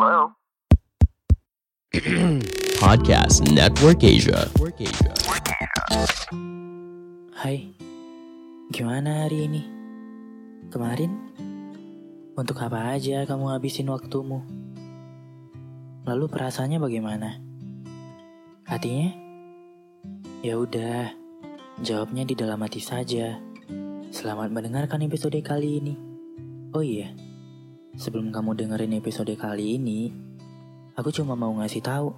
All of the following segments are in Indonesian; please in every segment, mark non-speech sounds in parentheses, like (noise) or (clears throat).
Hello? (clears throat) Podcast Network Asia. Hai, gimana hari ini? Kemarin? Untuk apa aja kamu habisin waktumu? Lalu perasaannya bagaimana? Hatinya? Ya udah, jawabnya di dalam hati saja. Selamat mendengarkan episode kali ini. Oh iya, sebelum kamu dengerin episode kali ini, aku cuma mau ngasih tahu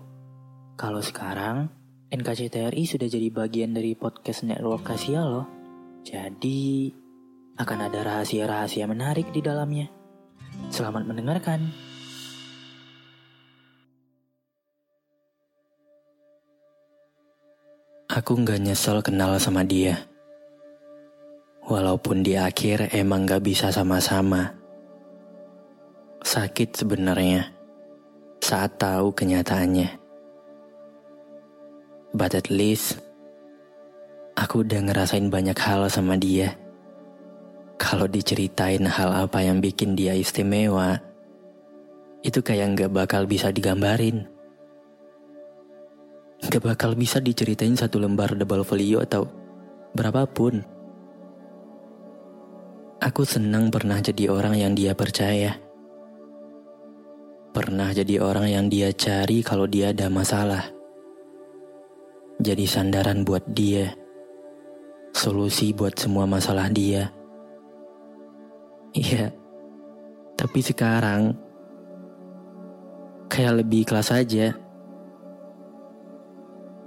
kalau sekarang NKCTRI sudah jadi bagian dari podcast network Kasia loh. Jadi akan ada rahasia-rahasia menarik di dalamnya. Selamat mendengarkan. Aku nggak nyesel kenal sama dia. Walaupun di akhir emang gak bisa sama-sama. Sakit sebenarnya saat tahu kenyataannya. But at least aku udah ngerasain banyak hal sama dia. Kalau diceritain hal apa yang bikin dia istimewa, itu kayak nggak bakal bisa digambarin. Nggak bakal bisa diceritain satu lembar double folio atau berapapun. Aku senang pernah jadi orang yang dia percaya. Pernah jadi orang yang dia cari kalau dia ada masalah. Jadi sandaran buat dia. Solusi buat semua masalah dia. Iya. Tapi sekarang kayak lebih kelas aja.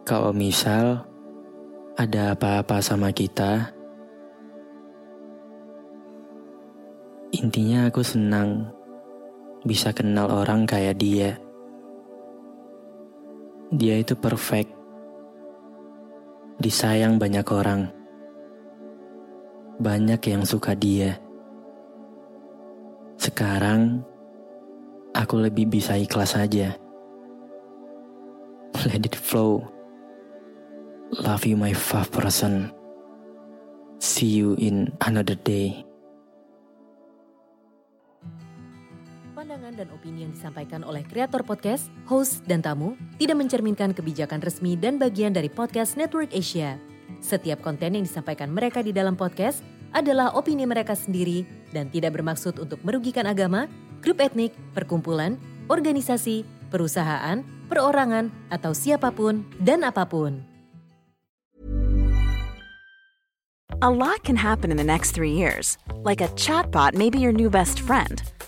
Kalau misal ada apa-apa sama kita, Intinya aku senang bisa kenal orang kayak dia. Dia itu perfect. Disayang banyak orang. Banyak yang suka dia. Sekarang aku lebih bisa ikhlas aja. (laughs) Let it flow. Love you my five person. See you in another day. Pandangan dan opini yang disampaikan oleh kreator podcast, host, dan tamu tidak mencerminkan kebijakan resmi dan bagian dari podcast Network Asia. Setiap konten yang disampaikan mereka di dalam podcast adalah opini mereka sendiri dan tidak bermaksud untuk merugikan agama, grup etnik, perkumpulan, organisasi, perusahaan, perorangan, atau siapa pun dan apa pun. A lot can happen in the next three years. Like a chatbot may be your new best friend.